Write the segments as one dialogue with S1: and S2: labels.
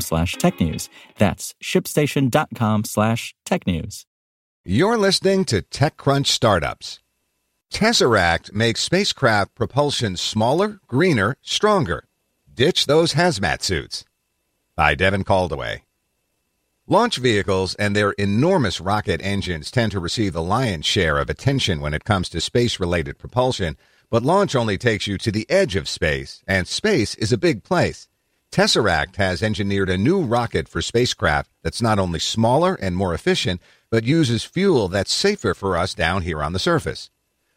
S1: slash tech news. That's shipstation.com slash tech news.
S2: You're listening to TechCrunch Startups. Tesseract makes spacecraft propulsion smaller, greener, stronger. Ditch those hazmat suits. By Devin Coldewey. Launch vehicles and their enormous rocket engines tend to receive the lion's share of attention when it comes to space related propulsion, but launch only takes you to the edge of space, and space is a big place. Tesseract has engineered a new rocket for spacecraft that's not only smaller and more efficient, but uses fuel that's safer for us down here on the surface.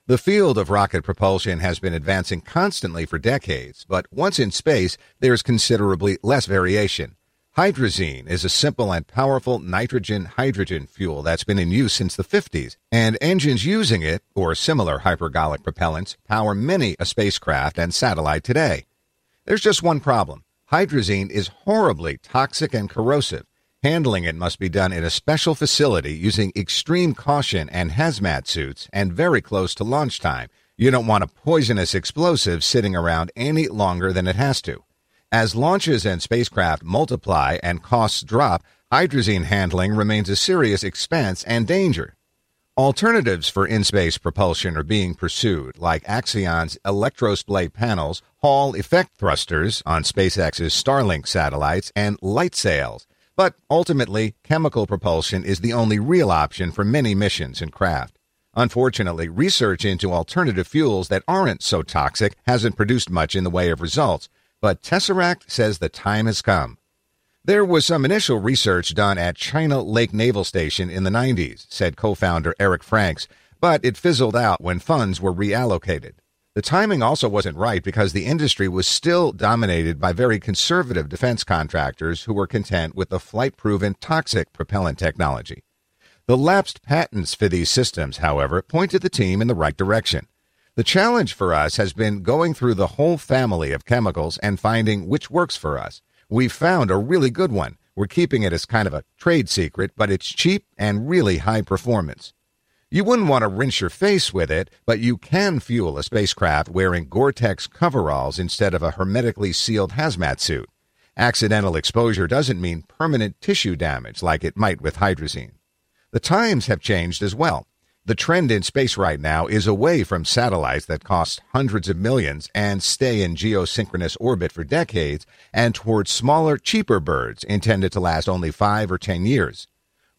S2: The field of rocket propulsion has been advancing constantly for decades, but once in space, there's considerably less variation. Hydrazine is a simple and powerful nitrogen hydrogen fuel that's been in use since the 50s, and engines using it, or similar hypergolic propellants, power many a spacecraft and satellite today. There's just one problem. Hydrazine is horribly toxic and corrosive. Handling it must be done in a special facility using extreme caution and hazmat suits and very close to launch time. You don't want a poisonous explosive sitting around any longer than it has to. As launches and spacecraft multiply and costs drop, hydrazine handling remains a serious expense and danger. Alternatives for in space propulsion are being pursued, like Accion's electrospray panels, Hall effect thrusters on SpaceX's Starlink satellites, and light sails. But ultimately, chemical propulsion is the only real option for many missions and craft. Unfortunately, research into alternative fuels that aren't so toxic hasn't produced much in the way of results, but Tesseract says the time has come. There was some initial research done at China Lake Naval Station in the 90s, said co founder Eric Franks, but it fizzled out when funds were reallocated. The timing also wasn't right because the industry was still dominated by very conservative defense contractors who were content with the flight proven toxic propellant technology. The lapsed patents for these systems, however, pointed the team in the right direction. The challenge for us has been going through the whole family of chemicals and finding which works for us. We've found a really good one. We're keeping it as kind of a trade secret, but it's cheap and really high performance. You wouldn't want to rinse your face with it, but you can fuel a spacecraft wearing Gore-Tex coveralls instead of a hermetically sealed hazmat suit. Accidental exposure doesn't mean permanent tissue damage like it might with hydrazine. The times have changed as well. The trend in space right now is away from satellites that cost hundreds of millions and stay in geosynchronous orbit for decades and towards smaller, cheaper birds intended to last only five or ten years.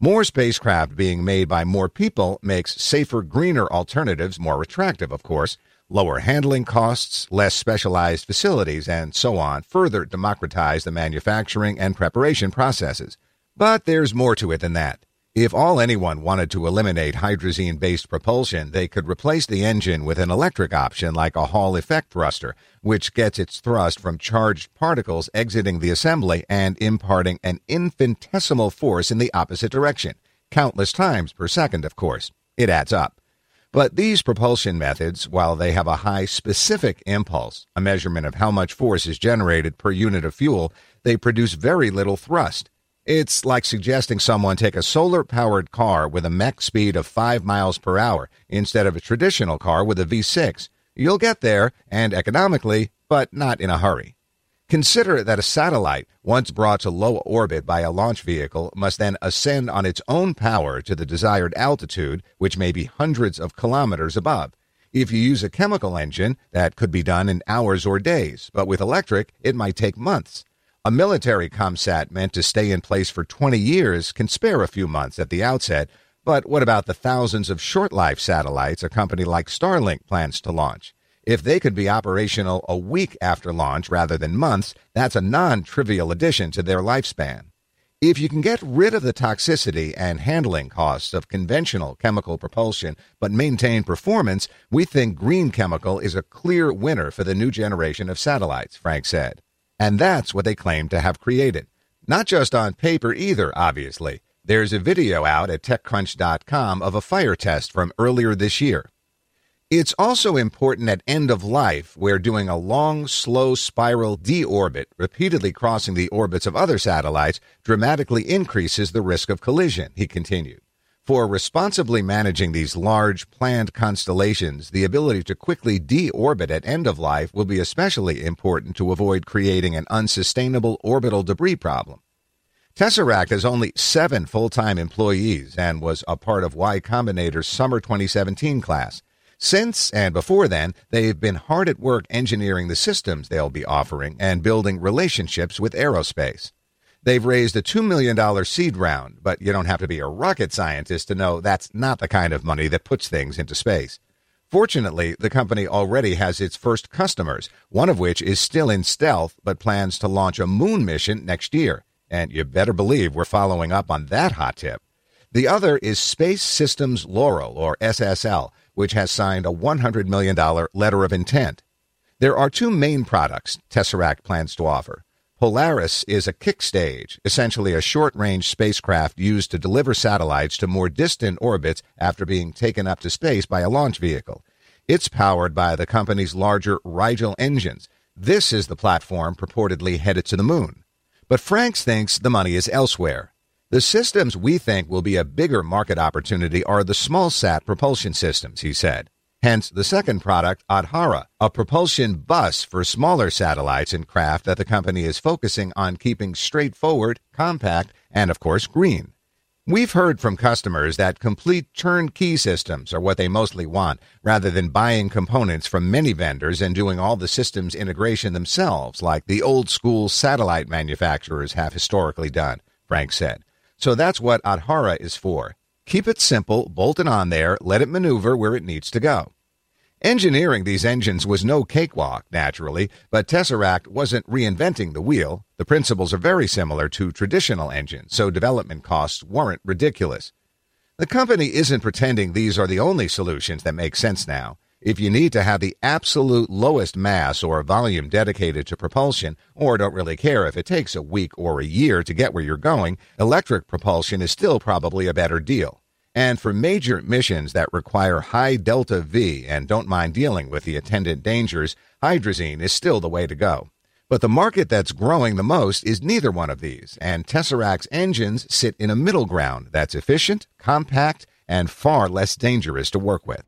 S2: More spacecraft being made by more people makes safer, greener alternatives more attractive, of course. Lower handling costs, less specialized facilities, and so on further democratize the manufacturing and preparation processes. But there's more to it than that. If all anyone wanted to eliminate hydrazine based propulsion, they could replace the engine with an electric option like a Hall effect thruster, which gets its thrust from charged particles exiting the assembly and imparting an infinitesimal force in the opposite direction. Countless times per second, of course. It adds up. But these propulsion methods, while they have a high specific impulse, a measurement of how much force is generated per unit of fuel, they produce very little thrust. It's like suggesting someone take a solar powered car with a Mach speed of 5 miles per hour instead of a traditional car with a V6. You'll get there, and economically, but not in a hurry. Consider that a satellite, once brought to low orbit by a launch vehicle, must then ascend on its own power to the desired altitude, which may be hundreds of kilometers above. If you use a chemical engine, that could be done in hours or days, but with electric, it might take months. A military ComSat meant to stay in place for 20 years can spare a few months at the outset, but what about the thousands of short life satellites a company like Starlink plans to launch? If they could be operational a week after launch rather than months, that's a non trivial addition to their lifespan. If you can get rid of the toxicity and handling costs of conventional chemical propulsion but maintain performance, we think green chemical is a clear winner for the new generation of satellites, Frank said. And that's what they claim to have created. Not just on paper either, obviously. There's a video out at TechCrunch.com of a fire test from earlier this year. It's also important at end of life, where doing a long, slow spiral deorbit, repeatedly crossing the orbits of other satellites, dramatically increases the risk of collision, he continued. For responsibly managing these large, planned constellations, the ability to quickly deorbit at end of life will be especially important to avoid creating an unsustainable orbital debris problem. Tesseract has only seven full time employees and was a part of Y Combinator's summer 2017 class. Since and before then, they've been hard at work engineering the systems they'll be offering and building relationships with aerospace. They've raised a $2 million seed round, but you don't have to be a rocket scientist to know that's not the kind of money that puts things into space. Fortunately, the company already has its first customers, one of which is still in stealth but plans to launch a moon mission next year. And you better believe we're following up on that hot tip. The other is Space Systems Loral, or SSL, which has signed a $100 million letter of intent. There are two main products Tesseract plans to offer. Polaris is a kick stage, essentially a short range spacecraft used to deliver satellites to more distant orbits after being taken up to space by a launch vehicle. It's powered by the company's larger Rigel engines. This is the platform purportedly headed to the moon. But Franks thinks the money is elsewhere. The systems we think will be a bigger market opportunity are the small sat propulsion systems, he said. Hence the second product, Adhara, a propulsion bus for smaller satellites and craft that the company is focusing on keeping straightforward, compact, and of course green. We've heard from customers that complete turnkey systems are what they mostly want, rather than buying components from many vendors and doing all the systems integration themselves, like the old school satellite manufacturers have historically done, Frank said. So that's what Adhara is for. Keep it simple, bolt it on there, let it maneuver where it needs to go. Engineering these engines was no cakewalk, naturally, but Tesseract wasn't reinventing the wheel. The principles are very similar to traditional engines, so development costs weren't ridiculous. The company isn't pretending these are the only solutions that make sense now. If you need to have the absolute lowest mass or volume dedicated to propulsion, or don't really care if it takes a week or a year to get where you're going, electric propulsion is still probably a better deal. And for major missions that require high delta V and don't mind dealing with the attendant dangers, hydrazine is still the way to go. But the market that's growing the most is neither one of these, and Tesseract's engines sit in a middle ground that's efficient, compact, and far less dangerous to work with.